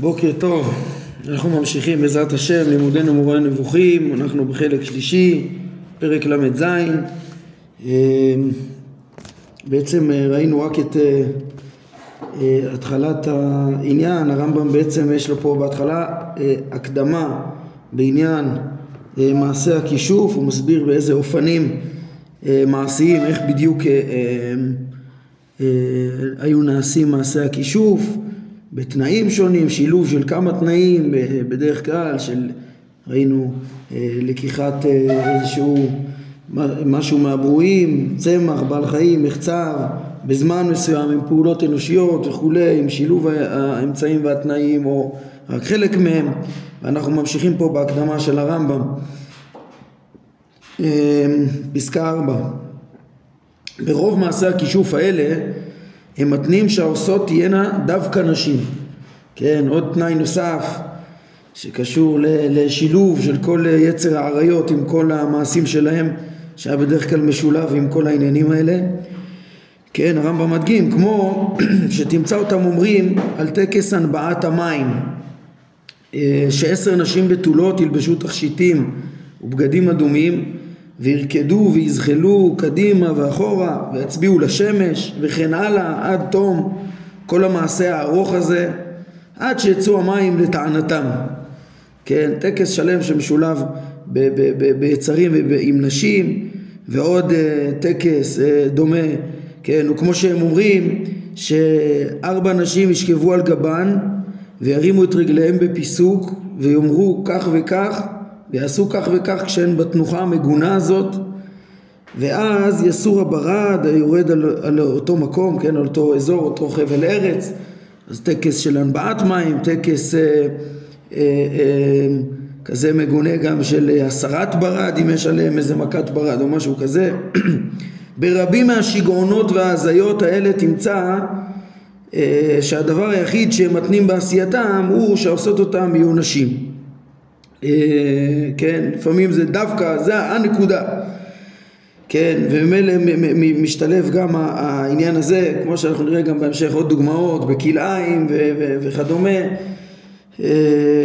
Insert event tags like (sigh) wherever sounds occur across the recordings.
בוקר טוב, אנחנו ממשיכים בעזרת השם לימודנו מורה הנבוכים, אנחנו בחלק שלישי, פרק ל"ז. אה, בעצם אה, ראינו רק את אה, התחלת העניין, הרמב"ם בעצם יש לו פה בהתחלה הקדמה בעניין מעשה הכישוף, הוא מסביר באיזה אופנים מעשיים, איך בדיוק היו נעשים מעשי הכישוף בתנאים שונים, שילוב של כמה תנאים בדרך כלל של ראינו אה, לקיחת אה, איזשהו משהו מהברואים, צמח, בעל חיים, מחצב, בזמן מסוים עם פעולות אנושיות וכולי, עם שילוב האמצעים והתנאים או רק חלק מהם. ואנחנו ממשיכים פה בהקדמה של הרמב"ם. אה, פסקה 4 ברוב מעשי הכישוף האלה הם מתנים שהעושות תהיינה דווקא נשים. כן, עוד תנאי נוסף שקשור לשילוב של כל יצר האריות עם כל המעשים שלהם, שהיה בדרך כלל משולב עם כל העניינים האלה. כן, הרמב"ם מדגים, כמו (clears throat) שתמצא אותם אומרים על טקס הנבעת המים, אה, שעשר נשים בתולות ילבשו תכשיטים ובגדים אדומים וירקדו ויזחלו קדימה ואחורה ויצביעו לשמש וכן הלאה עד תום כל המעשה הארוך הזה עד שיצאו המים לטענתם. כן טקס שלם שמשולב ביצרים ועם נשים ועוד uh, טקס uh, דומה. כן וכמו שהם אומרים שארבע נשים ישכבו על גבן וירימו את רגליהם בפיסוק ויאמרו כך וכך ויעשו כך וכך כשהן בתנוחה המגונה הזאת ואז יסור הברד היורד על, על אותו מקום, כן, על אותו אזור, אותו חבל ארץ. אז טקס של הנבעת מים, טקס אה, אה, אה, כזה מגונה גם של הסרת ברד אם יש עליהם איזה מכת ברד או משהו כזה. (clears throat) ברבים מהשיגעונות וההזיות האלה תמצא אה, שהדבר היחיד שהם מתנים בעשייתם הוא שעושות אותם יהיו נשים כן, לפעמים זה דווקא, זה הנקודה, כן, וממילא משתלב גם העניין הזה, כמו שאנחנו נראה גם בהמשך עוד דוגמאות, בכלאיים וכדומה, אה,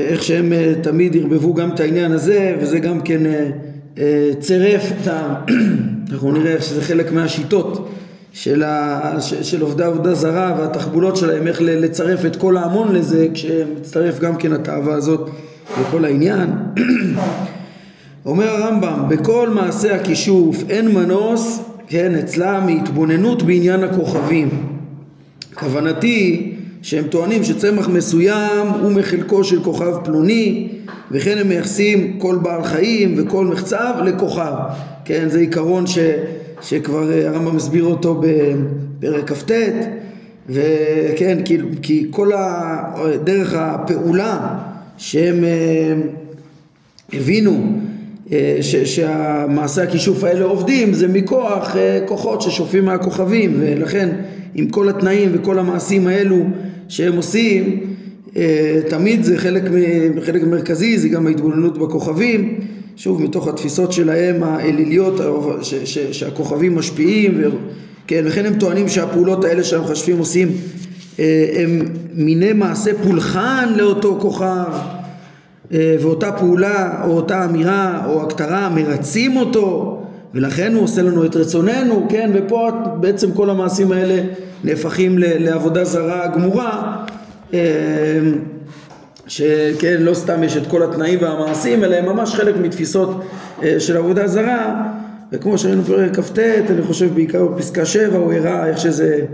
איך שהם אה, תמיד ערבבו גם את העניין הזה, וזה גם כן צירף את ה... (clears throat) אנחנו נראה איך שזה חלק מהשיטות של, ה, של עובדי עבודה זרה והתחבולות שלהם, איך לצרף את כל ההמון לזה, כשמצטרף גם כן התאווה הזאת וכל העניין. אומר הרמב"ם, בכל מעשה הכישוף אין מנוס, כן, אצלה מהתבוננות בעניין הכוכבים. כוונתי שהם טוענים שצמח מסוים הוא מחלקו של כוכב פלוני וכן הם מייחסים כל בעל חיים וכל מחצב לכוכב כן זה עיקרון ש, שכבר אה, הרמב"ם מסביר אותו בפרק כ"ט וכן כי, כי כל דרך הפעולה שהם אה, הבינו אה, שהמעשה הכישוף האלה עובדים זה מכוח אה, כוחות ששופעים מהכוכבים ולכן עם כל התנאים וכל המעשים האלו שהם עושים תמיד זה חלק, חלק מרכזי זה גם ההתבוננות בכוכבים. שוב מתוך התפיסות שלהם האליליות ש, ש, שהכוכבים משפיעים ו, כן, וכן הם טוענים שהפעולות האלה שהמחשבים עושים הם מיני מעשה פולחן לאותו כוכב אה, ואותה פעולה או אותה אמירה או הכתרה מרצים אותו ולכן הוא עושה לנו את רצוננו, כן, ופה בעצם כל המעשים האלה נהפכים לעבודה זרה גמורה אה, שכן לא סתם יש את כל התנאים והמעשים אלא הם ממש חלק מתפיסות של עבודה זרה. וכמו שראינו בפרק כ"ט אני חושב בעיקר בפסקה 7 הוא הראה איך שזה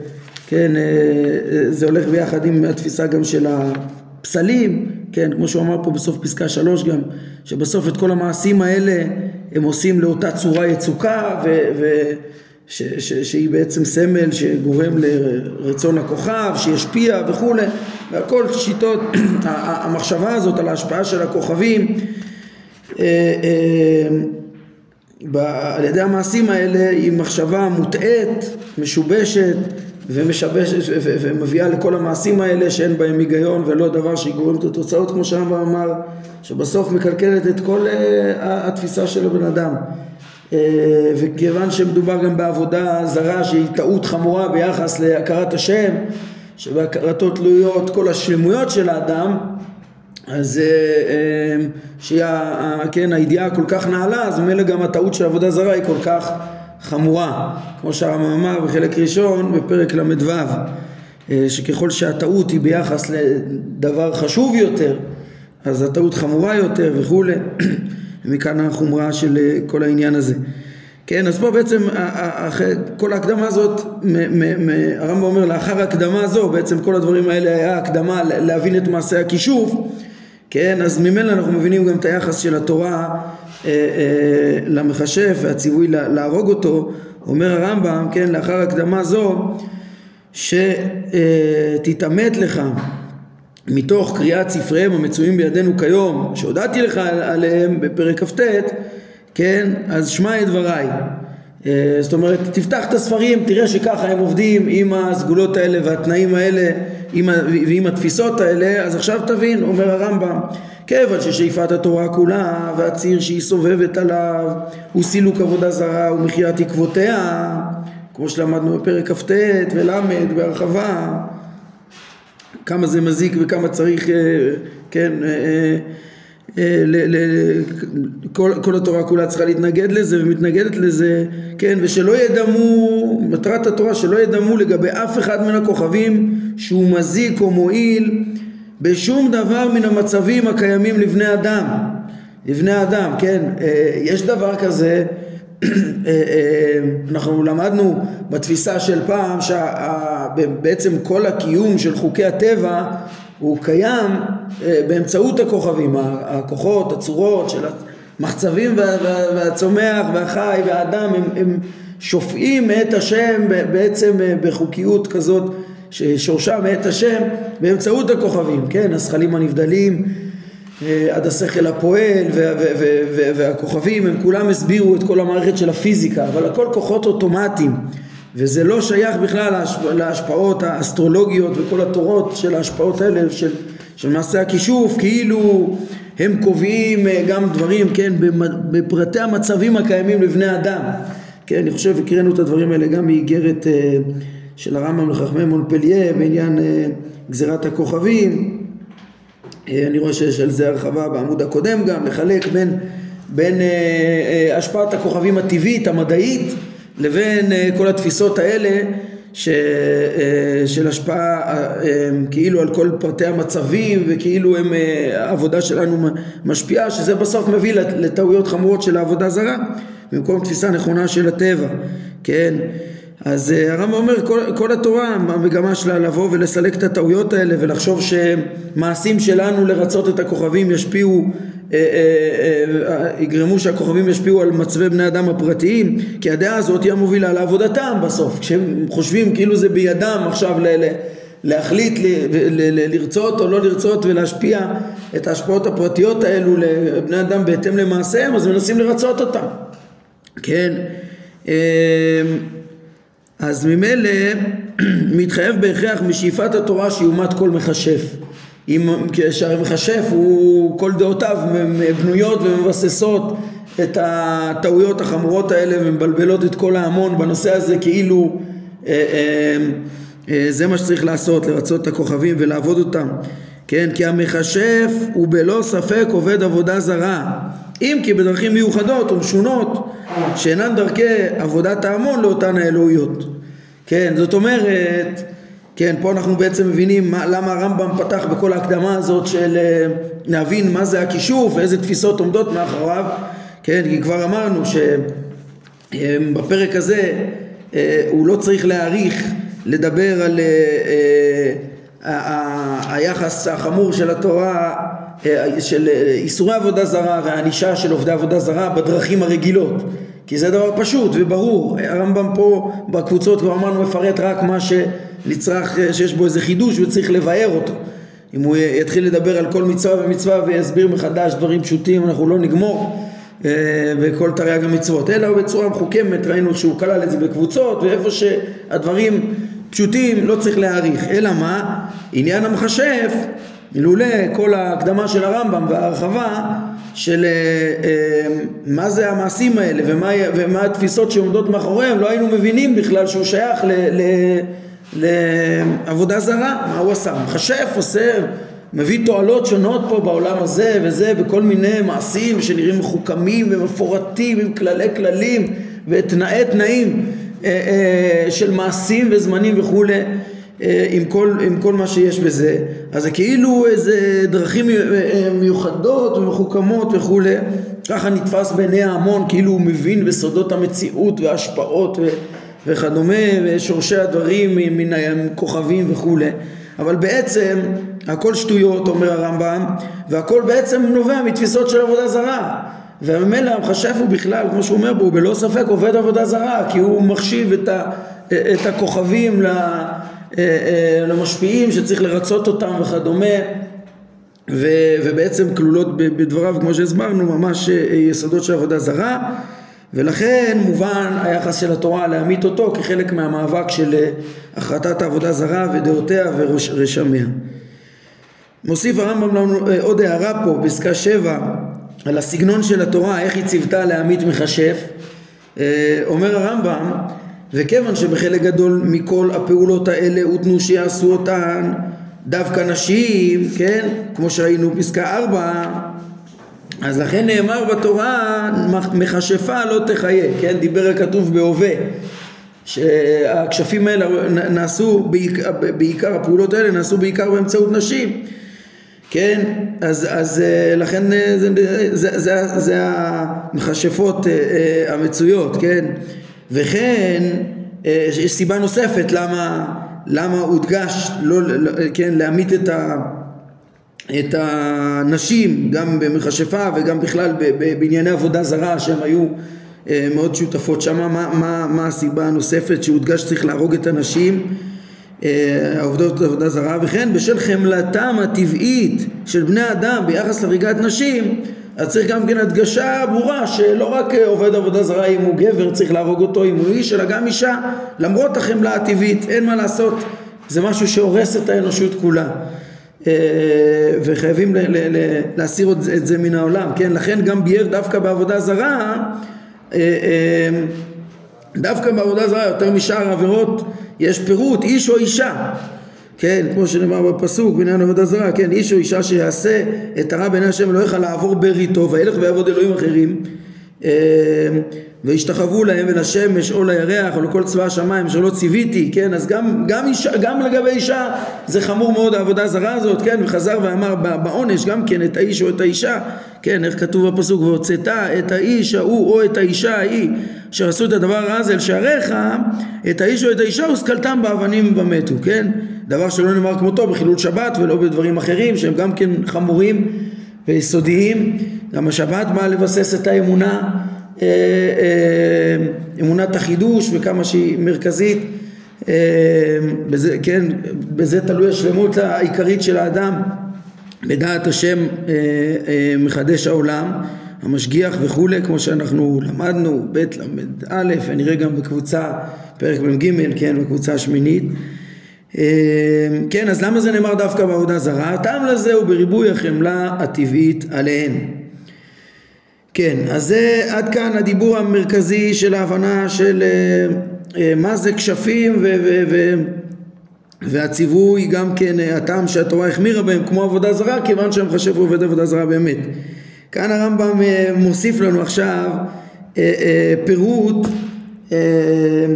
כן, אה, אה, זה הולך ביחד עם התפיסה גם של הפסלים, כן, כמו שהוא אמר פה בסוף פסקה שלוש גם, שבסוף את כל המעשים האלה הם עושים לאותה צורה יצוקה, ו, שהיא בעצם סמל שגורם לרצון הכוכב, שישפיע וכולי, והכל שיטות, (clears throat) המחשבה הזאת על ההשפעה של הכוכבים אה, על ידי המעשים האלה היא מחשבה מוטעית, משובשת, ומשבשת ומביאה לכל המעשים האלה שאין בהם היגיון ולא דבר שיגורם את התוצאות כמו שהרמב"ם אמר שבסוף מקלקלת את כל אה, התפיסה של הבן אדם. אה, וכיוון שמדובר גם בעבודה זרה שהיא טעות חמורה ביחס להכרת השם שבהכרתו תלויות כל השלמויות של האדם, אז אה, אה, שהיא, כן, הידיעה כל כך נעלה, אז ממילא גם הטעות של עבודה זרה היא כל כך חמורה, כמו שהרמב"ם אמר בחלק ראשון בפרק ל"ו, אה, שככל שהטעות היא ביחס לדבר חשוב יותר, אז הטעות חמורה יותר וכולי, (clears throat) ומכאן החומרה של כל העניין הזה. כן, אז פה בעצם כל ההקדמה הזאת, הרמב"ם אומר לאחר ההקדמה הזו, בעצם כל הדברים האלה היה הקדמה להבין את מעשה הכישוף, כן, אז ממילא אנחנו מבינים גם את היחס של התורה אה, אה, למכשף והציווי להרוג אותו, אומר הרמב"ם, כן, לאחר הקדמה זו, שתתעמת לך מתוך קריאת ספריהם המצויים בידינו כיום, שהודעתי לך עליהם בפרק כ"ט, כן, אז שמע את דבריי. אה, זאת אומרת, תפתח את הספרים, תראה שככה הם עובדים עם הסגולות האלה והתנאים האלה עם, ועם התפיסות האלה, אז עכשיו תבין, אומר הרמב"ם, כיוון ששאיפת התורה כולה והציר שהיא סובבת עליו הוא סילוק עבודה זרה ומחיית עקבותיה, כמו שלמדנו בפרק כ"ט ול' בהרחבה, כמה זה מזיק וכמה צריך, אה, כן, אה, אה, כל, כל התורה כולה צריכה להתנגד לזה ומתנגדת לזה, כן, ושלא ידמו, מטרת התורה שלא ידמו לגבי אף אחד מן הכוכבים שהוא מזיק או מועיל בשום דבר מן המצבים הקיימים לבני אדם, לבני אדם, כן, אה, יש דבר כזה, (clears throat) אה, אנחנו למדנו בתפיסה של פעם שבעצם כל הקיום של חוקי הטבע הוא קיים אה, באמצעות הכוכבים, הכוחות, הצורות של המחצבים והצומח והחי והאדם הם, הם שופעים מאת השם בעצם אה, בחוקיות כזאת ששורשה מאת השם באמצעות הכוכבים, כן, הזכלים הנבדלים אה, עד השכל הפועל והכוכבים הם כולם הסבירו את כל המערכת של הפיזיקה אבל הכל כוחות אוטומטיים. וזה לא שייך בכלל להשפעות האסטרולוגיות וכל התורות של ההשפעות האלה של, של מעשה הכישוף כאילו הם קובעים אה, גם דברים כן בפרטי המצבים הקיימים לבני אדם. כן אני חושב הקראנו את הדברים האלה גם מאיגרת אה, של הרמב"ם לחכמי מונפליה בעניין אה, גזירת הכוכבים. אני רואה שיש על זה הרחבה בעמוד הקודם גם לחלק בין, בין השפעת הכוכבים הטבעית המדעית לבין אה, כל התפיסות האלה ש, אה, של השפעה אה, כאילו על כל פרטי המצבים וכאילו הם, העבודה שלנו משפיעה שזה בסוף מביא לטעויות חמורות של העבודה זרה במקום תפיסה נכונה של הטבע כן אז הרמב"ם אומר כל, כל התורה המגמה שלה לבוא ולסלק את הטעויות האלה ולחשוב שמעשים שלנו לרצות את הכוכבים ישפיעו אה, אה, אה, יגרמו שהכוכבים ישפיעו על מצבי בני אדם הפרטיים כי הדעה הזאת היא המובילה לעבודתם בסוף. כשהם חושבים כאילו זה בידם עכשיו ל- להחליט ל- ל- לרצות או לא לרצות ולהשפיע את ההשפעות הפרטיות האלו לבני אדם בהתאם למעשיהם אז מנסים לרצות אותם. כן אז ממילא (clears throat) מתחייב בהכרח משאיפת התורה שיומת כל מכשף. אם כשהמכשף הוא כל דעותיו בנויות ומבססות את הטעויות החמורות האלה ומבלבלות את כל ההמון בנושא הזה כאילו אה, אה, אה, זה מה שצריך לעשות לרצות את הכוכבים ולעבוד אותם. כן כי המכשף הוא בלא ספק עובד עבודה זרה אם כי בדרכים מיוחדות ומשונות שאינן דרכי עבודת ההמון לאותן האלוהיות. כן זאת אומרת כן, פה אנחנו בעצם מבינים מה, למה הרמב"ם פתח בכל ההקדמה הזאת של אה, להבין מה זה הכישוף ואיזה תפיסות עומדות מאחוריו, כן, כי כבר אמרנו שבפרק הזה אה, הוא לא צריך להעריך לדבר על אה, היחס החמור של התורה של איסורי עבודה זרה והענישה של עובדי עבודה זרה בדרכים הרגילות. כי זה דבר פשוט וברור. הרמב"ם פה בקבוצות כבר אמרנו מפרט רק מה ש... נצרך, אה, שיש בו איזה חידוש וצריך לבאר אותו. אם הוא יתחיל לדבר על כל מצווה ומצווה ויסביר מחדש דברים פשוטים, אנחנו לא נגמור אה, תרי"ג המצוות, אלא בצורה מחוכמת, ראינו שהוא כלל את זה בקבוצות, ואיפה שהדברים פשוטים לא צריך להעריך, אלא מה? עניין המכשף, אילולא כל ההקדמה של הרמב"ם וההרחבה של אה, מה זה המעשים האלה ומה, ומה התפיסות שעומדות מאחוריהם, לא היינו מבינים בכלל שהוא שייך ל... ל לעבודה זרה, מה הוא עשה? מכשף, עושה, מביא תועלות שונות פה בעולם הזה וזה, בכל מיני מעשים שנראים מחוכמים ומפורטים עם כללי כללים ותנאי תנאים אה, אה, של מעשים וזמנים וכולי אה, עם כל, עם כל מה שיש בזה אז זה כאילו איזה דרכים מיוחדות ומחוכמות וכולי. ככה נתפס בעיני ההמון כאילו הוא מבין בסודות המציאות וההשפעות וכדומה ושורשי הדברים מן הכוכבים וכולי. אבל בעצם הכל שטויות אומר הרמב"ם והכל בעצם נובע מתפיסות של עבודה זרה. וממילא המכשף הוא בכלל כמו שהוא אומר בו הוא בלא ספק עובד עבודה זרה כי הוא מחשיב את, ה, את הכוכבים למשפיעים שצריך לרצות אותם וכדומה ו, ובעצם כלולות בדבריו כמו שהסברנו ממש יסודות של עבודה זרה ולכן מובן היחס של התורה להמית אותו כחלק מהמאבק של אה, החלטת העבודה זרה ודעותיה ורשמיה. מוסיף הרמב"ם לנו אה, עוד הערה פה, פסקה שבע, על הסגנון של התורה, איך היא ציוותה להמית מכשף. אה, אומר הרמב"ם, וכיוון שבחלק גדול מכל הפעולות האלה הותנו שיעשו אותן דווקא נשים, כן, כמו שראינו פסקה ארבע, אז לכן נאמר בתורה מכשפה לא תחיה, כן? דיבר הכתוב בהווה שהכשפים האלה נעשו בעיקר, בעיקר הפעולות האלה נעשו בעיקר באמצעות נשים כן? אז, אז אה, לכן אה, זה, זה, זה, זה המכשפות אה, המצויות כן וכן יש סיבה נוספת למה, למה הודגש לא, לא, כן, להמית את ה... את הנשים גם במכשפה וגם בכלל בענייני עבודה זרה שהן היו אה, מאוד שותפות שם. מה, מה, מה הסיבה הנוספת שהודגש שצריך להרוג את הנשים? אה, העובדות עבודה זרה. וכן בשל חמלתם הטבעית של בני אדם ביחס להריגת נשים אז צריך גם כן הדגשה ברורה שלא רק עובד עבודה זרה אם הוא גבר צריך להרוג אותו אם הוא איש אלא גם אישה. למרות החמלה הטבעית אין מה לעשות. זה משהו שהורס את האנושות כולה. אה, וחייבים להסיר את זה מן העולם, כן? לכן גם ביאר דווקא בעבודה זרה, אה, אה, דווקא בעבודה זרה יותר משאר העבירות יש פירוט איש או אישה כן, כמו שנאמר בפסוק בעניין עבודה זרה, כן, איש או אישה שיעשה את הרע בעיני השם אלוהיך לעבור בריתו וילך ויעבוד אלוהים אחרים וישתחוו להם ולשמש או לירח או לכל צבא השמיים שלא ציוויתי, כן, אז גם, גם, אישה, גם לגבי אישה זה חמור מאוד העבודה הזרה הזאת, כן, וחזר ואמר בעונש גם כן את האיש או את האישה, כן, איך כתוב בפסוק, והוצאת את האיש ההוא או את האישה ההיא אשר עשו את הדבר הרע הזה אל שעריך, את האיש או את האישה וסקלתם באבנים ומתו, כן, דבר שלא נאמר כמותו בחילול שבת ולא בדברים אחרים שהם גם כן חמורים ויסודיים, גם השבת באה לבסס את האמונה אה, אה, אמונת החידוש וכמה שהיא מרכזית. אה, בזה, כן, בזה תלוי השלמות העיקרית של האדם. בדעת השם מחדש העולם המשגיח וכולי כמו שאנחנו למדנו ב' ל"א ונראה גם בקבוצה פרק מ"ג כן בקבוצה השמינית כן אז למה זה נאמר דווקא בעבודה זרה? הטעם לזה הוא בריבוי החמלה הטבעית עליהן כן, אז זה עד כאן הדיבור המרכזי של ההבנה של uh, uh, מה זה כשפים ו- ו- ו- והציווי גם כן uh, הטעם שהתורה החמירה בהם כמו עבודה זרה כיוון שהמחשב הוא עובד עבודה זרה באמת. כאן הרמב"ם מוסיף לנו עכשיו פירוט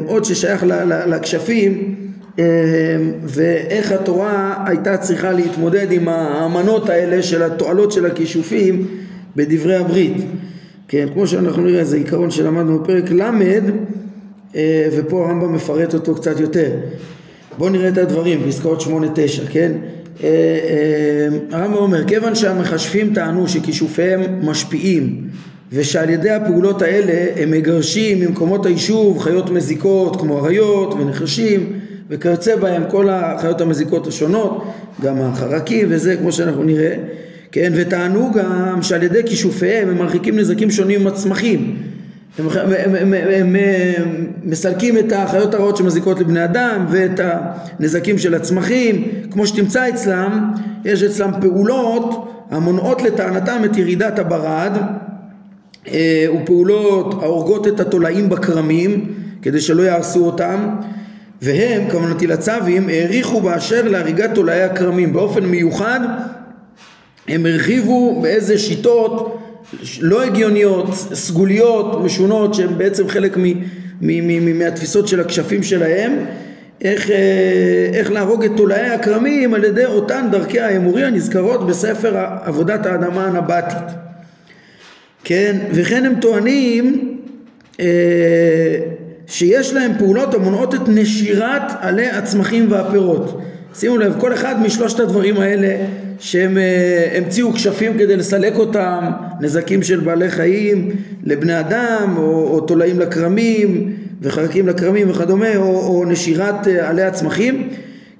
עוד ששייך לכשפים ואיך התורה הייתה צריכה להתמודד עם האמנות האלה של התועלות של הכישופים בדברי הברית. כן, כמו שאנחנו נראה, זה עיקרון שלמדנו בפרק ל', אה, ופה הרמב"ם מפרט אותו קצת יותר. בואו נראה את הדברים, פסקאות 8-9, כן? אה, אה, הרמב"ם אומר, כיוון שהמכשפים טענו שכישופיהם משפיעים ושעל ידי הפעולות האלה הם מגרשים ממקומות היישוב חיות מזיקות כמו אריות ונחשים וכיוצא בהם כל החיות המזיקות השונות, גם החרקים וזה כמו שאנחנו נראה. כן, וטענו גם שעל ידי כישופיהם הם מרחיקים נזקים שונים עם הצמחים הם, הם, הם, הם, הם מסלקים את החיות הרעות שמזיקות לבני אדם ואת הנזקים של הצמחים. כמו שתמצא אצלם יש אצלם פעולות המונעות לטענתם את ירידת הברד אה, ופעולות ההורגות את התולעים בכרמים כדי שלא יהרסו אותם והם, כוונתי לצווים, העריכו באשר להריגת תולעי הכרמים באופן מיוחד הם הרחיבו באיזה שיטות לא הגיוניות, סגוליות, משונות, שהן בעצם חלק מהתפיסות של הכשפים שלהם, איך, אה, איך להרוג את תולעי הכרמים על ידי אותן דרכי האמורי הנזכרות בספר עבודת האדמה הנבטית. כן, וכן הם טוענים אה, שיש להם פעולות המונעות את נשירת עלי הצמחים והפירות. שימו לב, כל אחד משלושת הדברים האלה שהם אה, המציאו כשפים כדי לסלק אותם, נזקים של בעלי חיים לבני אדם, או, או תולעים לכרמים, וחרקים לכרמים וכדומה, או, או נשירת אה, עלי הצמחים,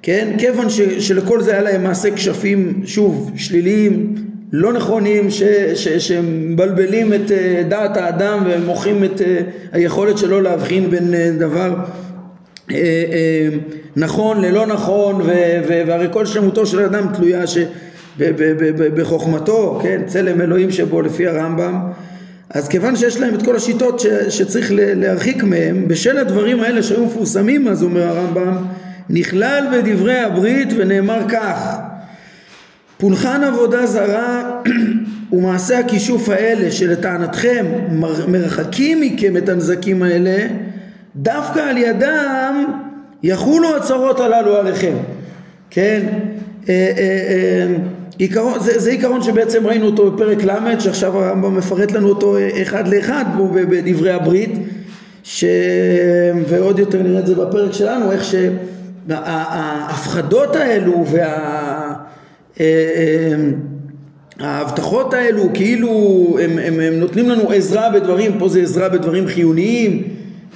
כן? כיוון ש, שלכל זה היה להם מעשה כשפים, שוב, שליליים, לא נכונים, ש, ש, שמבלבלים את אה, דעת האדם ומוחים את היכולת שלו להבחין בין דבר נכון ללא נכון, והרי כל שלמותו של אדם תלויה ש... בחוכמתו, כן, צלם אלוהים שבו לפי הרמב"ם, אז כיוון שיש להם את כל השיטות ש, שצריך להרחיק מהם, בשל הדברים האלה שהיו מפורסמים, אז אומר הרמב"ם, נכלל בדברי הברית ונאמר כך: פולחן עבודה זרה (clears throat) ומעשה הכישוף האלה שלטענתכם מרחקים מכם את הנזקים האלה, דווקא על ידם יחולו הצרות הללו עליכם. כן? אה, אה, אה, עיקרון, זה, זה עיקרון שבעצם ראינו אותו בפרק ל', שעכשיו הרמב"ם מפרט לנו אותו אחד לאחד בדברי הברית, ש... ועוד יותר נראה את זה בפרק שלנו, איך שההפחדות האלו וההבטחות האלו כאילו הם, הם, הם נותנים לנו עזרה בדברים, פה זה עזרה בדברים חיוניים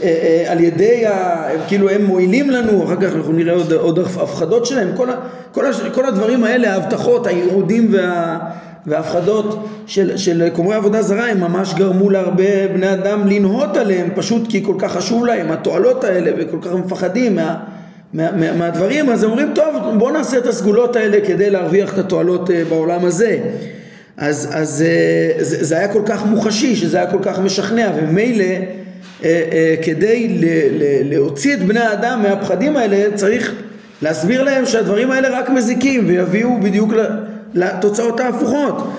אה, אה, על ידי, ה, כאילו הם מועילים לנו, אחר כך אנחנו נראה עוד, עוד הפחדות שלהם, כל, כל, כל הדברים האלה, ההבטחות, הירודים וה, וההפחדות של, של קומרי עבודה זרה, הם ממש גרמו להרבה בני אדם לנהות עליהם, פשוט כי כל כך חשוב להם התועלות האלה וכל כך מפחדים מה, מה, מה, מהדברים, אז אומרים, טוב, בואו נעשה את הסגולות האלה כדי להרוויח את התועלות אה, בעולם הזה. אז, אז זה, זה היה כל כך מוחשי, שזה היה כל כך משכנע, וממילא אה, אה, כדי להוציא את בני האדם מהפחדים האלה צריך להסביר להם שהדברים האלה רק מזיקים ויביאו בדיוק לתוצאות ההפוכות.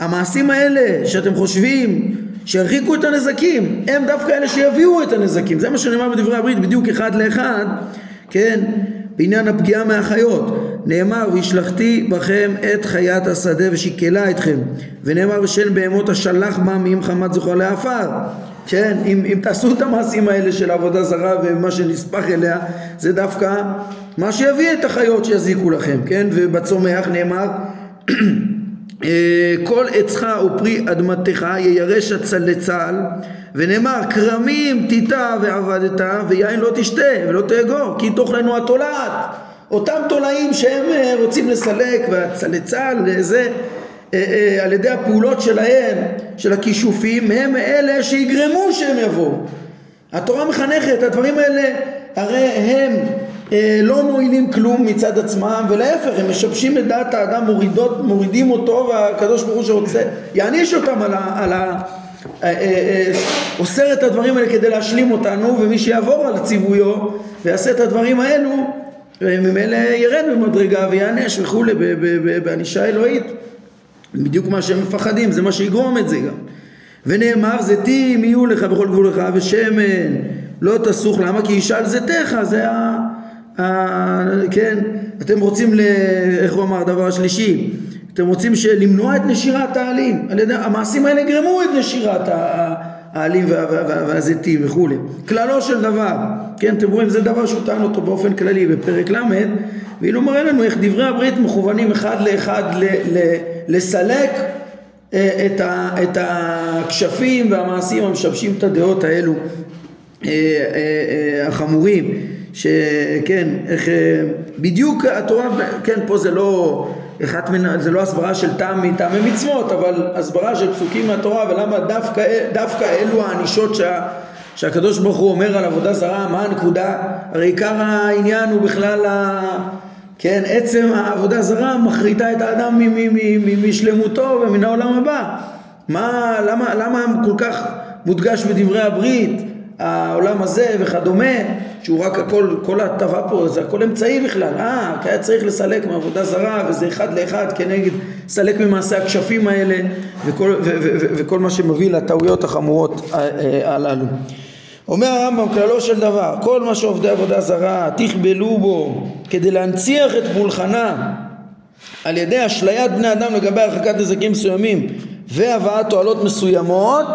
המעשים האלה שאתם חושבים שירחיקו את הנזקים הם דווקא אלה שיביאו את הנזקים זה מה שנאמר בדברי הברית בדיוק אחד לאחד כן בעניין הפגיעה מהחיות נאמר והשלכתי בכם את חיית השדה ושיקלה אתכם ונאמר ושל בהמות השלח בה מעם חמת זוכר לעפר כן, אם, אם תעשו את המעשים האלה של עבודה זרה ומה שנספח אליה, זה דווקא מה שיביא את החיות שיזיקו לכם, כן? ובצומח נאמר כל עצך ופרי אדמתך יירש הצלצל ונאמר כרמים תיטע ועבדת ויין לא תשתה ולא תאגור כי תאכלנו התולעת אותם תולעים שהם אה, רוצים לסלק והצלצל זה אה, אה, על ידי הפעולות שלהם, של הכישופים, הם אלה שיגרמו שהם יבואו. התורה מחנכת, הדברים האלה הרי הם אה, לא מועילים כלום מצד עצמם ולהפך הם משבשים את דעת האדם, מורידות, מורידים אותו והקדוש ברוך הוא שרוצה יעניש אותם על ה... על ה אוסר את הדברים האלה כדי להשלים אותנו ומי שיעבור על ציוויו ויעשה את הדברים האלו ממילא ירד במדרגה ויענש וכולי בענישה אלוהית בדיוק מה שהם מפחדים, זה מה שיגרום את זה גם. ונאמר זיתים יהיו לך בכל גבולך ושמן לא תסוך, למה? כי ישאל זיתך, זה ה... כן, אתם רוצים, ל... איך הוא אמר הדבר השלישי? אתם רוצים למנוע את נשירת העלים, על ידי, המעשים האלה יגרמו את נשירת העלים וה... וה... וה... והזיתים וכולי. כללו של דבר, כן, אתם רואים, זה דבר שהוא טען אותו באופן כללי בפרק ל', ואילו מראה לנו איך דברי הברית מכוונים אחד לאחד ל... ל... לסלק אה, את, ה, את הכשפים והמעשים המשבשים את הדעות האלו אה, אה, החמורים שכן איך בדיוק התורה כן פה זה לא אחת מן, זה לא הסברה של טעם מטעמי מצוות אבל הסברה של פסוקים מהתורה ולמה דווקא, דווקא אלו הענישות שה, שהקדוש ברוך הוא אומר על עבודה זרה מה הנקודה הרי עיקר העניין הוא בכלל ה... כן, עצם העבודה זרה מחריטה את האדם משלמותו ומן העולם הבא. מה, למה, למה כל כך מודגש בדברי הברית, העולם הזה וכדומה, שהוא רק הכל, כל ההטבה פה זה הכל אמצעי בכלל, אה, כי היה צריך לסלק מעבודה זרה וזה אחד לאחד כנגד, סלק ממעשה הכשפים האלה וכל, ו, ו, ו, וכל מה שמביא לטעויות החמורות אה, אה, הללו. אומר הרמב"ם כללו של דבר, כל מה שעובדי עבודה זרה תכבלו בו כדי להנציח את פולחנה על ידי אשליית בני אדם לגבי הרחקת נזקים מסוימים והבאת תועלות מסוימות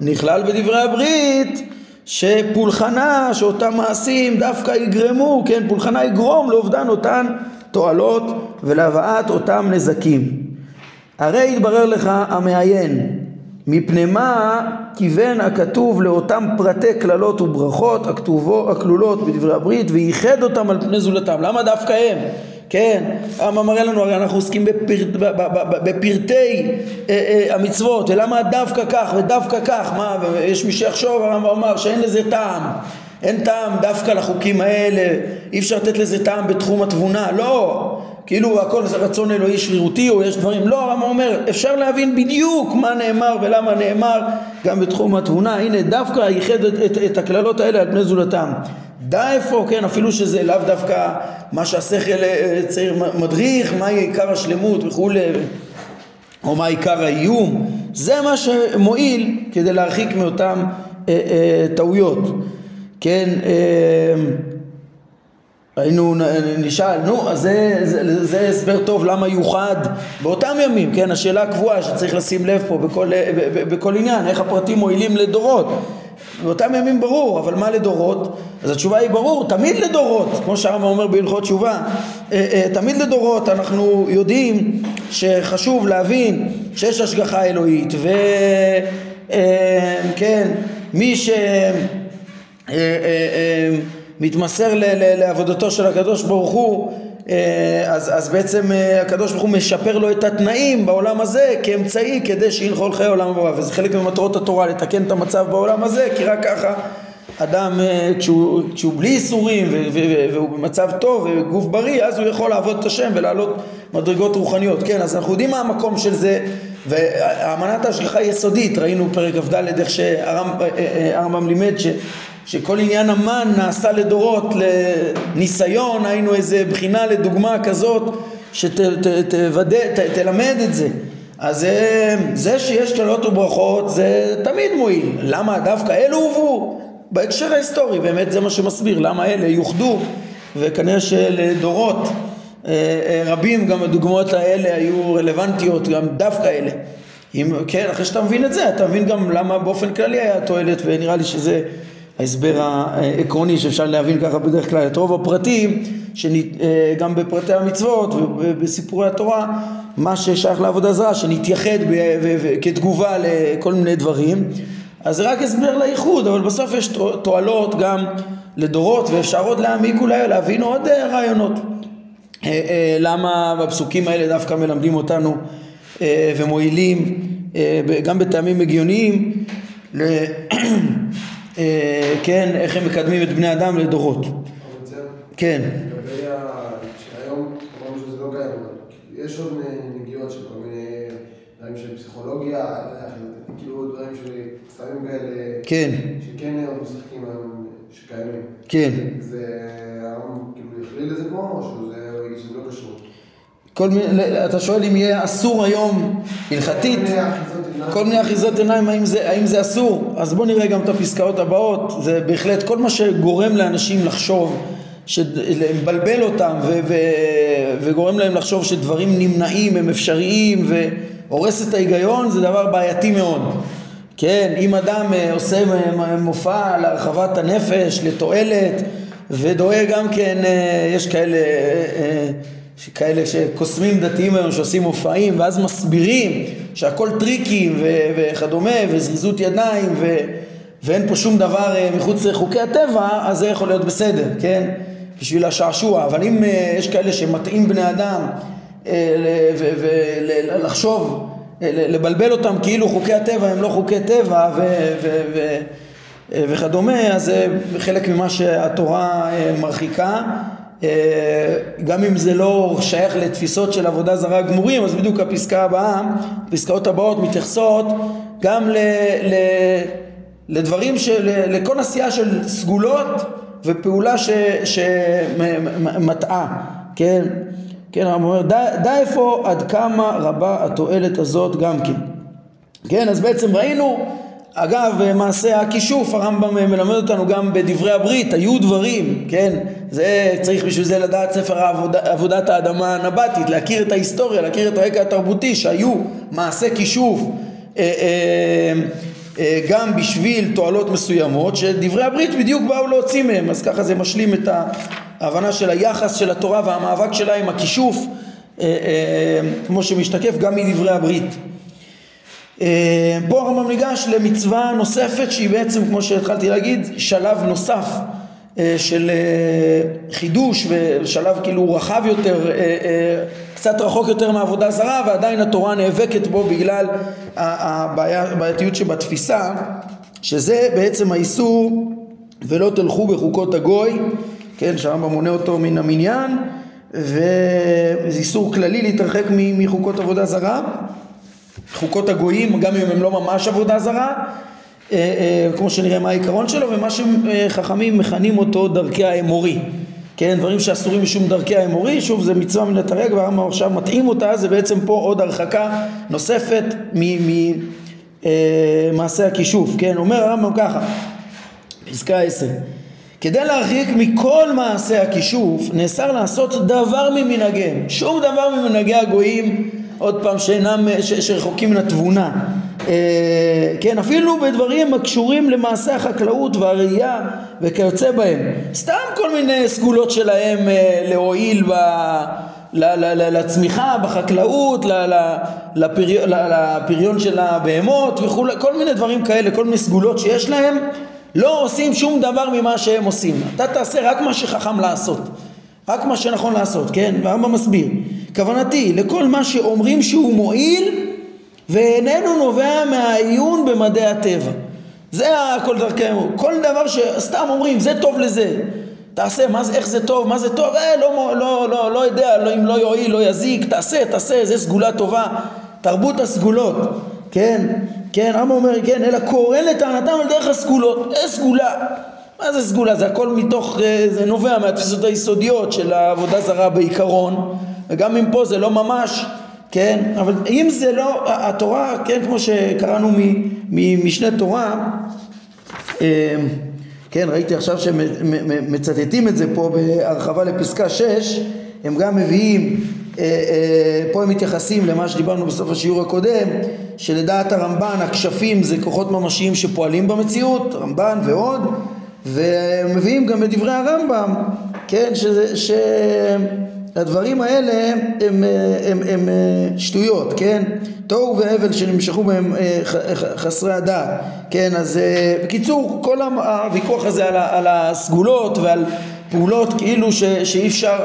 נכלל בדברי הברית שפולחנה, שאותם מעשים דווקא יגרמו, כן, פולחנה יגרום לאובדן אותן תועלות ולהבאת אותם נזקים. הרי יתברר לך המעיין מפני מה כיוון הכתוב לאותם פרטי קללות וברכות הכתובו, הכלולות בדברי הברית וייחד אותם על פני זולתם. למה דווקא הם? כן, הרמב"ם מראה לנו, הרי אנחנו עוסקים בפרט, בפרטי אה, אה, המצוות, ולמה דווקא כך ודווקא כך, מה, יש מי שיחשוב, הרמב"ם אמר שאין לזה טעם, אין טעם דווקא לחוקים האלה, אי אפשר לתת לזה טעם בתחום התבונה, לא, כאילו הכל זה רצון אלוהי שרירותי או יש דברים, לא, הרמב"ם אומר, אפשר להבין בדיוק מה נאמר ולמה נאמר גם בתחום התבונה, הנה דווקא ייחד את, את, את הקללות האלה על פני זולתם. דע איפה, כן, אפילו שזה לאו דווקא מה שהשכל אה, צעיר מדריך, מהי עיקר השלמות וכולי, או מה עיקר האיום, זה מה שמועיל כדי להרחיק מאותם אה, אה, טעויות, כן, אה, היינו נשאל, נו, אז זה, זה, זה הסבר טוב למה יוחד באותם ימים, כן, השאלה הקבועה שצריך לשים לב פה בכל, בכל עניין, איך הפרטים מועילים לדורות. באותם ימים ברור, אבל מה לדורות? אז התשובה היא ברור, תמיד לדורות, כמו שהרמב"ם אומר בהלכות תשובה, אה, אה, תמיד לדורות אנחנו יודעים שחשוב להבין שיש השגחה אלוהית, וכן, אה, מי ש... מתמסר לעבודתו של הקדוש ברוך הוא אז, אז בעצם אה, הקדוש ברוך הוא משפר לו את התנאים בעולם הזה כאמצעי כדי שינחול חיי עולם הבא וזה חלק ממטרות התורה לתקן את המצב בעולם הזה כי רק ככה אדם אה, כשהוא, כשהוא בלי איסורים והוא במצב טוב וגוף בריא אז הוא יכול לעבוד את השם ולעלות מדרגות רוחניות. כן אז אנחנו יודעים מה המקום של זה ואמנת ההשגחה היא יסודית ראינו פרק כ"ד איך שהרמב"ם לימד ש... שכל עניין המן נעשה לדורות לניסיון, היינו איזה בחינה לדוגמה כזאת שתלמד את זה. אז זה, זה שיש קללות וברכות זה תמיד מועיל. למה דווקא אלו הובאו? בהקשר ההיסטורי באמת זה מה שמסביר למה אלה יוחדו וכנראה שלדורות אה, אה, רבים גם הדוגמאות האלה היו רלוונטיות גם דווקא אלה. אם, כן, אחרי שאתה מבין את זה אתה מבין גם למה באופן כללי היה תועלת ונראה לי שזה ההסבר העקרוני שאפשר להבין ככה בדרך כלל את רוב הפרטים אה, בפרטי המצוות ובסיפורי התורה מה ששייך לעבודה זרה שנתייחד כתגובה לכל מיני דברים. אז זה רק הסבר לייחוד אבל בסוף יש תועלות גם לדורות ואפשר עוד להעמיק אולי להבין עוד אה, רעיונות. אה, למה בפסוקים האלה דווקא מלמדים אותנו ומועילים גם בטעמים הגיוניים כן, איך הם מקדמים את בני אדם לדורות. כן. לגבי שהיום אמרנו שזה לא קיים, יש עוד נגיעות של כל מיני דברים של פסיכולוגיה, כאילו דברים של סמים כאלה, כן. שכן משחקים היום, שקיימים. כן. זה, כאילו יכליל לזה כמו, או שזה לא קשור? כל מיני, אתה שואל אם יהיה אסור היום הלכתית, כל מיני אחיזות עיניים, האם זה, האם זה אסור? אז בואו נראה גם את הפסקאות הבאות, זה בהחלט כל מה שגורם לאנשים לחשוב, מבלבל אותם ו, ו, וגורם להם לחשוב שדברים נמנעים, הם אפשריים והורס את ההיגיון, זה דבר בעייתי מאוד. כן, אם אדם אה, עושה מופע להרחבת הנפש, לתועלת, ודואג גם כן, אה, יש כאלה אה, שכאלה שקוסמים דתיים היום שעושים מופעים ואז מסבירים שהכל טריקים ו- וכדומה וזריזות ידיים ו- ואין פה שום דבר אה, מחוץ לחוקי הטבע אז זה יכול להיות בסדר, כן? בשביל השעשוע אבל אם אה, יש כאלה שמטעים בני אדם אה, ולחשוב, לבלבל אותם כאילו חוקי הטבע הם לא חוקי טבע וכדומה אז זה חלק ממה שהתורה מרחיקה גם אם זה לא שייך לתפיסות של עבודה זרה גמורים, אז בדיוק הפסקה הבאה, הפסקאות הבאות מתייחסות גם ל, ל, לדברים של, לכל עשייה של סגולות ופעולה שמטעה, כן? כן, הרמב"ם אומר, דע איפה עד כמה רבה התועלת הזאת גם כן. כן, אז בעצם ראינו, אגב, מעשה הכישוף, הרמב"ם מלמד אותנו גם בדברי הברית, היו דברים, כן, זה צריך בשביל זה לדעת ספר העבודה, עבודת האדמה הנבטית, להכיר את ההיסטוריה, להכיר את הרקע התרבותי, שהיו מעשה כישוף אה, אה, אה, גם בשביל תועלות מסוימות, שדברי הברית בדיוק באו להוציא מהם, אז ככה זה משלים את ההבנה של היחס של התורה והמאבק שלה עם הכישוף, אה, אה, כמו שמשתקף גם מדברי הברית. אה, פה הרמב"ם ניגש למצווה נוספת שהיא בעצם כמו שהתחלתי להגיד שלב נוסף אה, של אה, חידוש ושלב כאילו רחב יותר קצת רחוק יותר מעבודה זרה ועדיין התורה נאבקת בו בגלל הבעייתיות שבתפיסה שזה בעצם האיסור ולא תלכו בחוקות הגוי כן שהרמב"ם מונה אותו מן המניין וזה איסור כללי להתרחק מחוקות עבודה זרה חוקות הגויים, גם אם הם לא ממש עבודה זרה, אה, אה, כמו שנראה מה העיקרון שלו, ומה שחכמים מכנים אותו דרכי האמורי. כן, דברים שאסורים משום דרכי האמורי, שוב זה מצווה מן התרי"ג והרמב"ם עכשיו מתאים אותה, זה בעצם פה עוד הרחקה נוספת ממעשה אה, הכישוף, כן, אומר הרמב"ם ככה, פסקה עשר כדי להרחיק מכל מעשה הכישוף נאסר לעשות דבר ממנהגיהם, שום דבר ממנהגי הגויים עוד פעם שאינם, ש, שרחוקים מן התבונה אה, כן אפילו בדברים הקשורים למעשה החקלאות והראייה וכיוצא בהם סתם כל מיני סגולות שלהם אה, להועיל ב... לצמיחה בחקלאות, לפריון של הבהמות וכולי, כל מיני דברים כאלה, כל מיני סגולות שיש להם, לא עושים שום דבר ממה שהם עושים. אתה תעשה רק מה שחכם לעשות. רק מה שנכון לעשות, כן? והרמב"ם מסביר. כוונתי, לכל מה שאומרים שהוא מועיל ואיננו נובע מהעיון במדעי הטבע. זה הכל דרכי אמור. כל דבר שסתם אומרים, זה טוב לזה. תעשה, מה זה, איך זה טוב, מה זה טוב, אה, לא, לא, לא, לא יודע, לא, אם לא יועיל, לא יזיק, תעשה, תעשה, זה סגולה טובה. תרבות הסגולות, כן? כן, הרמב"ם אומר, כן, אלא קורא לטענתם על דרך הסגולות. אה, סגולה. מה זה סגולה? זה הכל מתוך, אה, זה נובע מהתפיסות היסודיות של העבודה זרה בעיקרון וגם אם פה זה לא ממש, כן, אבל אם זה לא, התורה, כן, כמו שקראנו ממשנה תורה, אה, כן, ראיתי עכשיו שמצטטים את זה פה בהרחבה לפסקה 6, הם גם מביאים, אה, פה הם מתייחסים למה שדיברנו בסוף השיעור הקודם, שלדעת הרמב"ן הכשפים זה כוחות ממשיים שפועלים במציאות, רמב"ן ועוד ומביאים גם בדברי הרמב"ם, כן, שזה, שהדברים האלה הם, הם, הם, הם שטויות, כן, תוהו והבל שנמשכו בהם אה, חסרי הדעת, כן, אז אה, בקיצור כל הוויכוח הזה על, על הסגולות ועל פעולות כאילו ש, שאי אפשר,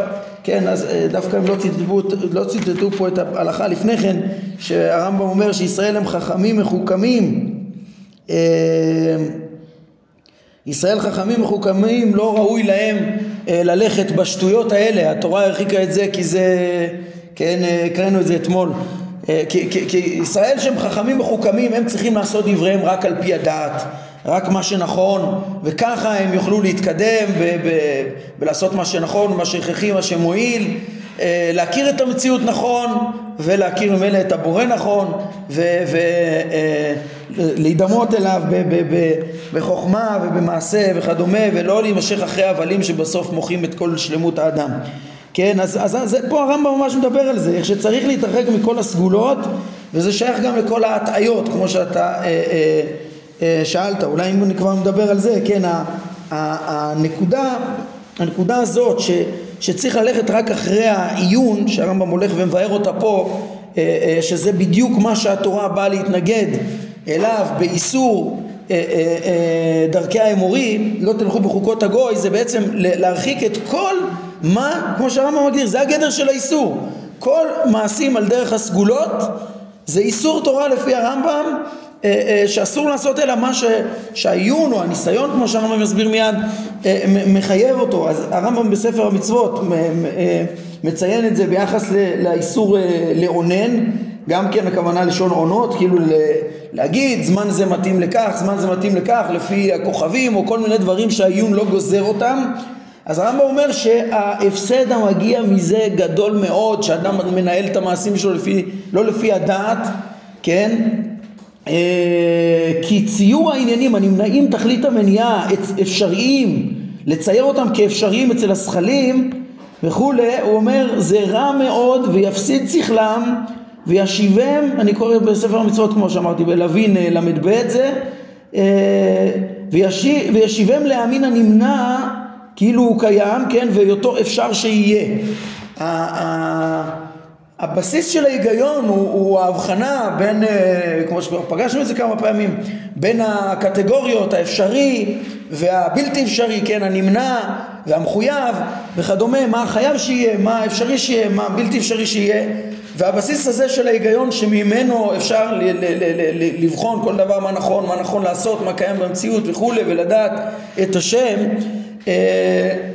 כן, אז אה, דווקא הם לא ציטטו, לא ציטטו פה את ההלכה לפני כן, שהרמב"ם אומר שישראל הם חכמים מחוכמים ישראל חכמים מחוכמים לא ראוי להם אה, ללכת בשטויות האלה, התורה הרחיקה את זה כי זה, כן, אה, הקראנו את זה אתמול, אה, כי, כי, כי ישראל שהם חכמים מחוכמים הם צריכים לעשות דבריהם רק על פי הדעת, רק מה שנכון, וככה הם יוכלו להתקדם ולעשות מה שנכון, מה שהכרחי, מה שמועיל, להכיר את המציאות נכון ולהכיר ממילא את הבורא נכון ולהידמות אליו בחוכמה ובמעשה וכדומה ולא להימשך אחרי הבלים שבסוף מוחים את כל שלמות האדם. כן, אז, אז, אז פה הרמב"ם ממש מדבר על זה, איך שצריך להתרחק מכל הסגולות וזה שייך גם לכל ההטעיות כמו שאתה אה, אה, אה, שאלת, אולי אם אני כבר מדבר על זה, כן, הנקודה, הנקודה הזאת ש, שצריך ללכת רק אחרי העיון שהרמב"ם הולך ומבאר אותה פה אה, אה, שזה בדיוק מה שהתורה באה להתנגד אליו באיסור אה, דרכי האמורי לא תלכו בחוקות הגוי זה בעצם להרחיק את כל מה כמו שהרמב"ם מגדיר זה הגדר של האיסור. כל מעשים על דרך הסגולות זה איסור תורה לפי הרמב"ם אה, אה, שאסור לעשות אלא מה שהעיון או הניסיון כמו שהרמב"ם מסביר מיד אה, מחייב אותו. אז הרמב"ם בספר המצוות מציין את זה ביחס לאיסור לאונן גם כן הכוונה לשון עונות, כאילו להגיד זמן זה מתאים לכך, זמן זה מתאים לכך, לפי הכוכבים או כל מיני דברים שהעיון לא גוזר אותם. אז הרמב"ם אומר שההפסד המגיע מזה גדול מאוד, שאדם מנהל את המעשים שלו לפי, לא לפי הדעת, כן? אה, כי ציור העניינים הנמנעים תכלית המניעה אפשריים, לצייר אותם כאפשריים אצל הזכלים וכולי, הוא אומר זה רע מאוד ויפסיד שכלם וישיבם, אני קורא בספר המצוות כמו שאמרתי, בלווין אה, ל"ב זה, אה, וישיבם להאמין הנמנע כאילו הוא קיים, כן, והיותו אפשר שיהיה. הבסיס של ההיגיון הוא, הוא ההבחנה בין, אה, כמו שכבר פגשנו את זה כמה פעמים, בין הקטגוריות האפשרי והבלתי אפשרי, כן, הנמנע והמחויב וכדומה, מה חייב שיהיה, מה אפשרי שיהיה, מה בלתי אפשרי שיהיה, והבסיס הזה של ההיגיון שממנו אפשר ל- ל- ל- לבחון כל דבר מה נכון, מה נכון לעשות, מה קיים במציאות וכולי, ולדעת את השם,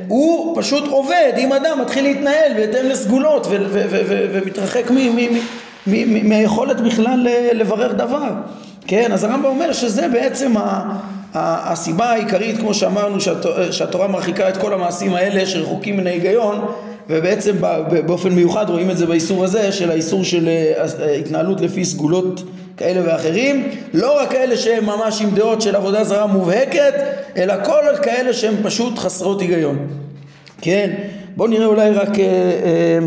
הוא פשוט עובד, אם אדם מתחיל להתנהל בהתאם לסגולות ומתרחק מהיכולת בכלל לברר דבר. כן, אז הרמב"ם אומר שזה בעצם הסיבה העיקרית, כמו שאמרנו, שהתורה מרחיקה את כל המעשים האלה שרחוקים מן ההיגיון, ובעצם באופן מיוחד רואים את זה באיסור הזה, של האיסור של אה, התנהלות לפי סגולות כאלה ואחרים, לא רק כאלה שהם ממש עם דעות של עבודה זרה מובהקת, אלא כל כאלה שהם פשוט חסרות היגיון. כן, בואו נראה אולי רק אה, אה,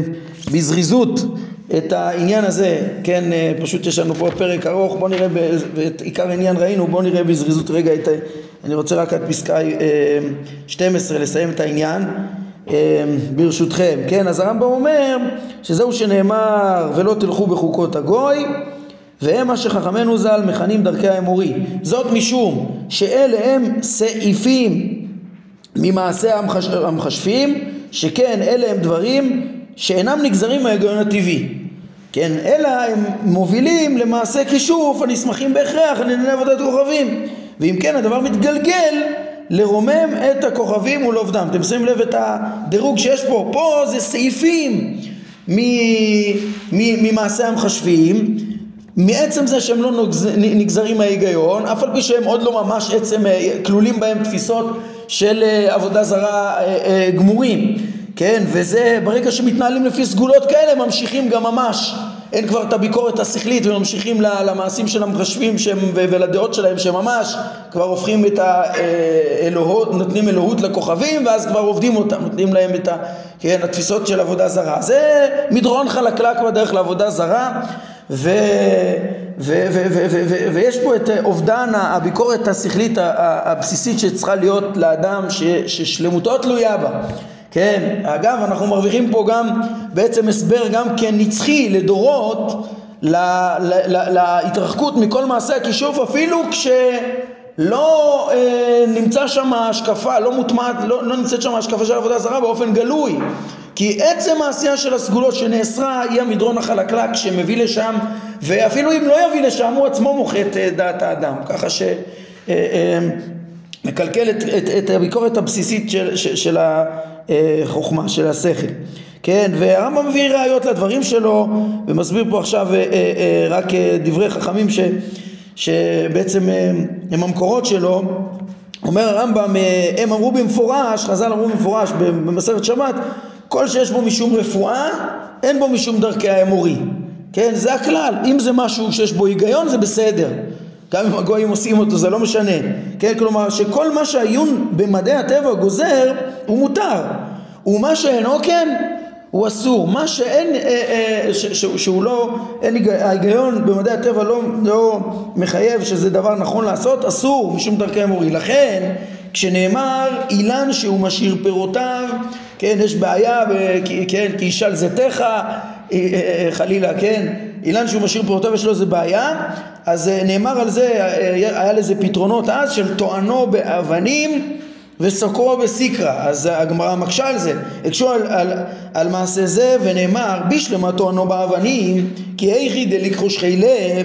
בזריזות את העניין הזה, כן, אה, פשוט יש לנו פה פרק ארוך, בואו נראה, את עיקר העניין ראינו, בואו נראה בזריזות רגע את, אני רוצה רק עד פסקה 12 לסיים את העניין. ברשותכם, כן, אז הרמב"ם אומר שזהו שנאמר ולא תלכו בחוקות הגוי והם מה שחכמינו ז"ל מכנים דרכי האמורי. זאת משום שאלה הם סעיפים ממעשה המחש... המחשבים, שכן אלה הם דברים שאינם נגזרים מההיגיון הטבעי. כן, אלא הם מובילים למעשה כישוף הנסמכים בהכרח על ענייני עבודת כוכבים. ואם כן הדבר מתגלגל לרומם את הכוכבים ולעובדם. אתם שמים לב את הדירוג שיש פה, פה זה סעיפים ממעשה המחשבים מעצם זה שהם לא נגזרים מההיגיון, אף על פי שהם עוד לא ממש עצם, אה, כלולים בהם תפיסות של אה, עבודה זרה אה, גמורים, כן, וזה ברגע שמתנהלים לפי סגולות כאלה ממשיכים גם ממש. אין כבר את הביקורת השכלית וממשיכים למעשים של המחשבים שהם, ולדעות שלהם שממש כבר הופכים את האלוהות, נותנים אלוהות לכוכבים ואז כבר עובדים אותם, נותנים להם את ה, כן, התפיסות של עבודה זרה. זה מדרון חלקלק בדרך לעבודה זרה ו, ו, ו, ו, ו, ו, ויש פה את אובדן הביקורת השכלית הבסיסית שצריכה להיות לאדם ש, ששלמותו תלויה בה. כן, אגב אנחנו מרוויחים פה גם בעצם הסבר גם כן נצחי לדורות לה, לה, להתרחקות מכל מעשה הכישוף אפילו כשלא אה, נמצא שם השקפה, לא מוטמעת, לא, לא נמצאת שם השקפה של עבודה זרה באופן גלוי כי עצם העשייה של הסגולות שנאסרה היא המדרון החלקלק שמביא לשם ואפילו אם לא יביא לשם הוא עצמו מוחה את אה, דעת האדם ככה ש... אה, אה, את, את, את הביקורת הבסיסית של, של, של החוכמה, של השכל. כן, והרמב"ם מביא ראיות לדברים שלו ומסביר פה עכשיו רק דברי חכמים ש, שבעצם הם המקורות שלו אומר הרמב"ם, הם אמרו במפורש, חז"ל אמרו במפורש במסכת שבת כל שיש בו משום רפואה, אין בו משום דרכי האמורי. כן, זה הכלל. אם זה משהו שיש בו היגיון, זה בסדר. גם אם הגויים עושים אותו, זה לא משנה. כן, כלומר, שכל מה שהעיון במדעי הטבע גוזר, הוא מותר. ומה שאינו כן, הוא אסור. מה שאין, אה, אה, ש, ש, שהוא לא, אין ההיגיון במדעי הטבע לא, לא מחייב שזה דבר נכון לעשות, אסור משום דרכי אמורי. לכן, כשנאמר אילן שהוא משאיר פירותיו כן, יש בעיה, כן, כי ישאל זיתך, אה, אה, אה, חלילה, כן, אילן שהוא משאיר פירותיו יש לו איזה בעיה, אז נאמר על זה, היה לזה פתרונות אז של טוענו באבנים וסוקרו בסיקרא, אז הגמרא מקשה על זה, הקשו על, על, על מעשה זה ונאמר בשלמה טוענו באבנים כי איכי דליקחו שחילה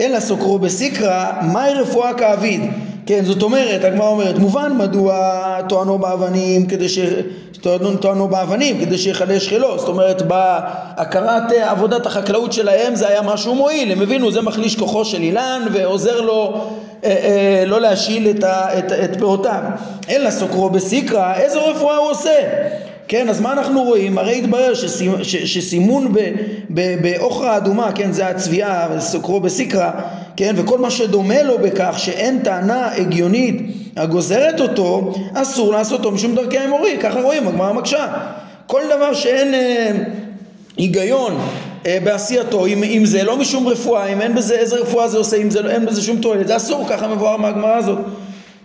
אלא סוקרו בסיקרא מהי רפואה כאביד? כן, זאת אומרת, הגמרא אומרת, מובן מדוע טוענו באבנים כדי ש... טוענו באבנים כדי שיחדש חילו, זאת אומרת בהכרת אה, עבודת החקלאות שלהם זה היה משהו מועיל, הם הבינו זה מחליש כוחו של אילן ועוזר לו אה, אה, לא להשיל את, ה, את, את פירותיו. אלא סוקרו בסיקרא, איזו רפואה הוא עושה? כן, אז מה אנחנו רואים? הרי התברר שסימון באוכרה אדומה, כן, זה הצביעה, סוקרו בסיקרא, כן, וכל מה שדומה לו בכך שאין טענה הגיונית הגוזרת אותו, אסור לעשותו משום דרכי האמורי, ככה רואים, הגמרא מקשה. כל דבר שאין אה, היגיון אה, בעשייתו, אם, אם זה לא משום רפואה, אם אין בזה, איזה רפואה זה עושה, אם זה, לא, אין בזה שום תועלת, זה אסור, ככה מבואר מהגמרא הזאת.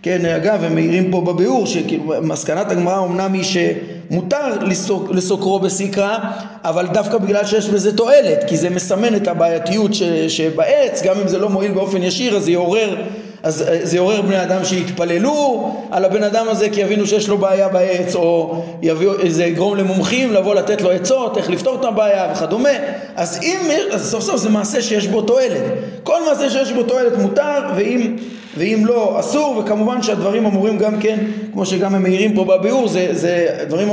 כן, אגב, הם מעירים פה בביאור שמסקנת הגמרא אמנם היא שמותר לסוק, לסוקרו בסיקרא, אבל דווקא בגלל שיש בזה תועלת, כי זה מסמן את הבעייתיות ש, שבעץ, גם אם זה לא מועיל באופן ישיר, אז זה יעורר אז אה, זה יעורר בני אדם שיתפללו על הבן אדם הזה כי יבינו שיש לו בעיה בעץ או יביאו, זה יגרום למומחים לבוא לתת לו עצות איך לפתור את הבעיה וכדומה. אז אם, אז סוף סוף זה מעשה שיש בו תועלת. כל מעשה שיש בו תועלת מותר ואם, ואם לא אסור וכמובן שהדברים אמורים גם כן כמו שגם הם מעירים פה בביאור זה, זה דברים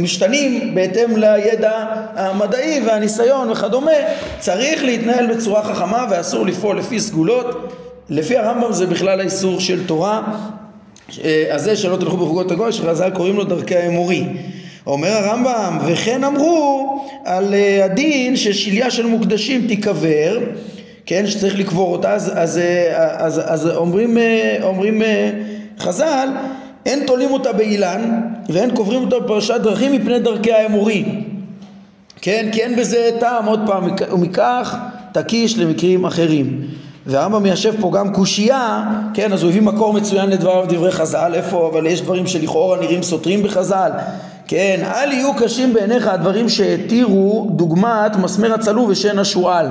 משתנים בהתאם לידע המדעי והניסיון וכדומה. צריך להתנהל בצורה חכמה ואסור לפעול לפי סגולות לפי הרמב"ם זה בכלל האיסור של תורה הזה אה, שלא תלכו בחוגות הגוי שחז"ל קוראים לו דרכי האמורי. אומר הרמב"ם וכן אמרו על אה, הדין ששליה של מוקדשים תיקבר כן שצריך לקבור אותה אז, אז, אה, אז, אז אומרים, אומרים חז"ל אין תולים אותה באילן ואין קוברים אותה בפרשת דרכים מפני דרכי האמורי כן כי אין בזה טעם עוד פעם ומכך תקיש למקרים אחרים והרמב"ם מיישב פה גם קושייה, כן, אז הוא הביא מקור מצוין לדבריו דברי חז"ל, איפה, אבל יש דברים שלכאורה נראים סותרים בחז"ל, כן, אל יהיו קשים בעיניך הדברים שהתירו דוגמת מסמר הצלוב ושן השועל,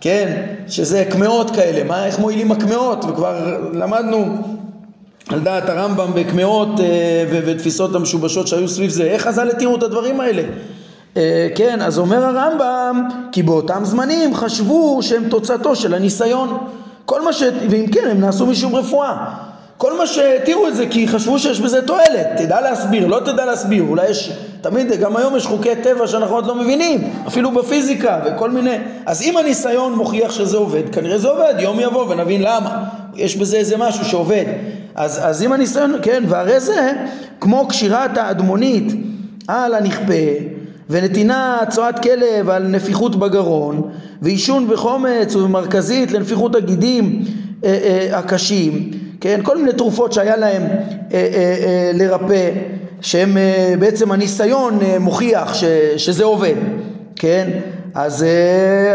כן, שזה קמעות כאלה, מה, איך מועילים הקמעות, וכבר למדנו על דעת הרמב"ם בקמעות אה, ותפיסות המשובשות שהיו סביב זה, איך חז"ל התירו את הדברים האלה? אה, כן, אז אומר הרמב"ם, כי באותם זמנים חשבו שהם תוצאתו של הניסיון. כל מה ש... ואם כן, הם נעשו משום רפואה. כל מה שהתירו את זה כי חשבו שיש בזה תועלת, תדע להסביר, לא תדע להסביר, אולי יש, תמיד, גם היום יש חוקי טבע שאנחנו עוד לא מבינים, אפילו בפיזיקה וכל מיני, אז אם הניסיון מוכיח שזה עובד, כנראה זה עובד, יום יבוא ונבין למה, יש בזה איזה משהו שעובד, אז, אז אם הניסיון, כן, והרי זה כמו קשירת האדמונית על הנכפה ונתינה צואת כלב על נפיחות בגרון ועישון בחומץ ובמרכזית לנפיחות הגידים אה, אה, הקשים כן? כל מיני תרופות שהיה להם אה, אה, אה, לרפא שהם אה, בעצם הניסיון מוכיח ש, שזה עובד כן? אז,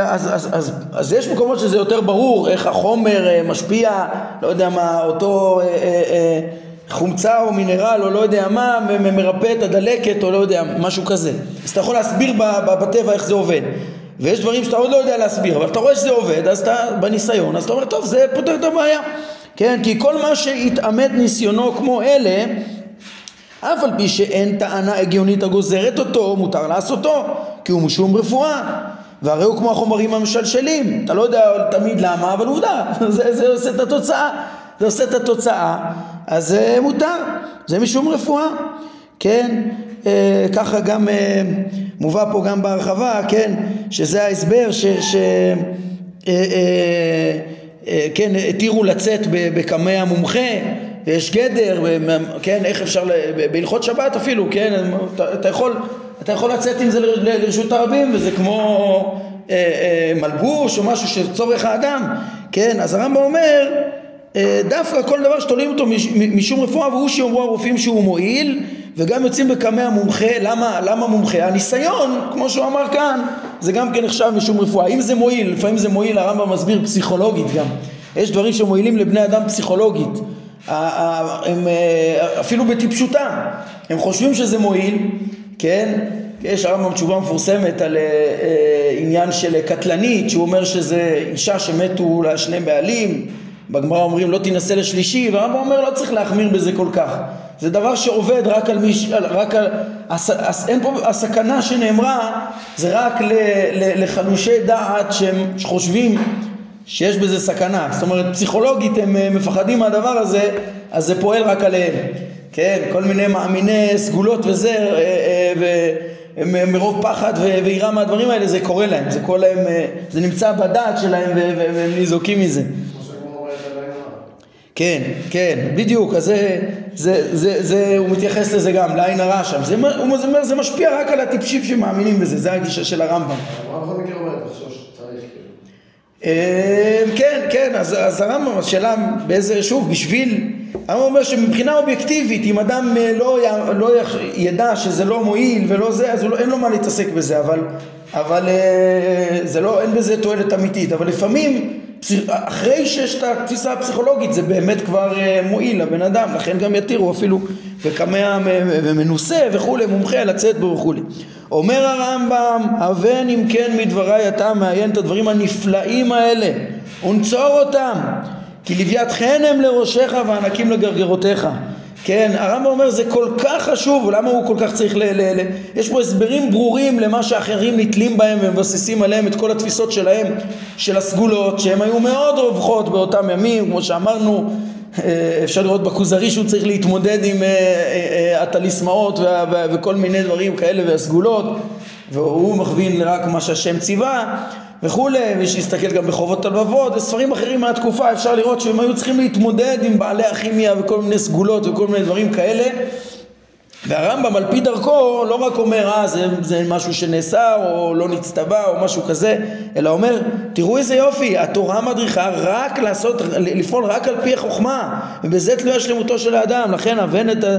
אז, אז, אז, אז יש מקומות שזה יותר ברור איך החומר משפיע לא יודע מה אותו אה, אה, אה, חומצה או מינרל או לא יודע מה מרפא את הדלקת או לא יודע משהו כזה. אז אתה יכול להסביר בטבע איך זה עובד. ויש דברים שאתה עוד לא יודע להסביר אבל אתה רואה שזה עובד אז אתה בניסיון אז אתה אומר טוב זה פותר את הבעיה. כן כי כל מה שהתעמת ניסיונו כמו אלה אף על פי שאין טענה הגיונית הגוזרת אותו מותר לעשותו כי הוא משום רפואה. והרי הוא כמו החומרים המשלשלים. אתה לא יודע תמיד למה אבל עובדה (laughs) זה, זה עושה את התוצאה זה עושה את התוצאה אז זה מותר, זה משום רפואה, כן? אה, ככה גם אה, מובא פה גם בהרחבה, כן? שזה ההסבר ש... ש אה, אה, אה, כן, התירו לצאת בקמי המומחה ויש גדר, כן, איך אפשר, בהלכות שבת אפילו, כן, אתה, אתה, יכול, אתה יכול לצאת עם זה לרשות הרבים וזה כמו אה, אה, מלבוש או משהו שצורך האדם, כן, אז הרמב"ם אומר דווקא כל דבר שתולים אותו משום רפואה והוא שאומרו הרופאים שהוא מועיל וגם יוצאים בקמי המומחה, למה, למה מומחה? הניסיון, כמו שהוא אמר כאן, זה גם כן נחשב משום רפואה. אם זה מועיל, לפעמים זה מועיל, הרמב"ם מסביר פסיכולוגית גם. יש דברים שמועילים לבני אדם פסיכולוגית. הם אה, אפילו בטיפשותם, הם חושבים שזה מועיל, כן? יש הרמב"ם תשובה מפורסמת על אה, עניין של קטלנית, שהוא אומר שזה אישה שמתו לה שני בעלים בגמרא אומרים לא תינשא לשלישי, והרמב"ם אומר לא צריך להחמיר בזה כל כך. זה דבר שעובד רק על מי, רק על, הס, הס, אין פה, הסכנה שנאמרה זה רק ל, ל, לחלושי דעת שהם חושבים שיש בזה סכנה. זאת אומרת פסיכולוגית הם מפחדים מהדבר הזה, אז זה פועל רק עליהם. כן, כל מיני מאמיני סגולות וזה, אה, אה, והם מרוב פחד ויראה מהדברים האלה, זה קורה להם, זה להם, אה, זה נמצא בדעת שלהם והם ניזוקים מזה. כן, כן, בדיוק, אז זה, זה, זה, זה, הוא מתייחס לזה גם, לעין הרע שם, זה, הוא אומר, זה משפיע רק על הטיפשים שמאמינים בזה, זה הגישה של הרמב"ם. הרמב"ם בכל מקרה אומר, תחשוש, צריך כאילו. כן, כן, אז, אז הרמב"ם, השאלה באיזה, שוב, בשביל, הרמב"ם אומר שמבחינה אובייקטיבית, אם אדם אה, לא, לא ידע שזה לא מועיל ולא זה, אז לא, אין לו מה להתעסק בזה, אבל, אבל אה, זה לא, אין בזה תועלת אמיתית, אבל לפעמים אחרי שיש את התפיסה הפסיכולוגית זה באמת כבר אה, מועיל לבן אדם, לכן גם יתירו אפילו וקמע ומנוסה וכולי, מומחה לצאת בו וכולי. אומר הרמב"ם, הבן אם כן מדבריי אתה מעיין את הדברים הנפלאים האלה ונצור אותם כי לוויית חן הם לראשיך וענקים לגרגרותיך כן, הרמב"ם אומר זה כל כך חשוב, למה הוא כל כך צריך ל... ל, ל יש פה הסברים ברורים למה שאחרים נתלים בהם ומבססים עליהם את כל התפיסות שלהם, של הסגולות, שהן היו מאוד רווחות באותם ימים, כמו שאמרנו, אה, אפשר לראות בכוזרי שהוא צריך להתמודד עם אה, אה, הטליסמאות וכל מיני דברים כאלה והסגולות, והוא מכווין רק מה שהשם ציווה. וכולי, מי שיסתכל גם בחובות הלבבות וספרים אחרים מהתקופה אפשר לראות שהם היו צריכים להתמודד עם בעלי הכימיה וכל מיני סגולות וכל מיני דברים כאלה והרמב"ם על פי דרכו לא רק אומר אה זה, זה משהו שנאסר או לא נצטווה או משהו כזה אלא אומר תראו איזה יופי התורה מדריכה רק לעשות לפעול רק על פי החוכמה ובזה תלויה שלמותו של האדם. לכן הבן את ה...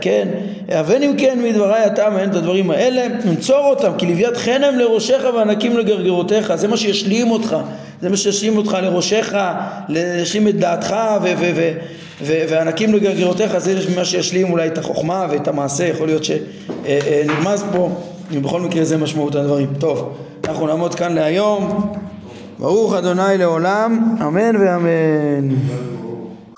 כן הבן אם כן מדבריי אתה מהן את הדברים האלה נצור אותם כי לוויית חנם לראשיך וענקים לגרגרותיך זה מה שישלים אותך זה מה שישלים אותך לראשיך להשלים את דעתך וענקים לגרגרותיך זה מה שישלים אולי את החוכמה ואת המעשה, יכול להיות שנרמז פה, ובכל מקרה זה משמעות הדברים. טוב, אנחנו נעמוד כאן להיום. ברוך אדוני לעולם, אמן ואמן.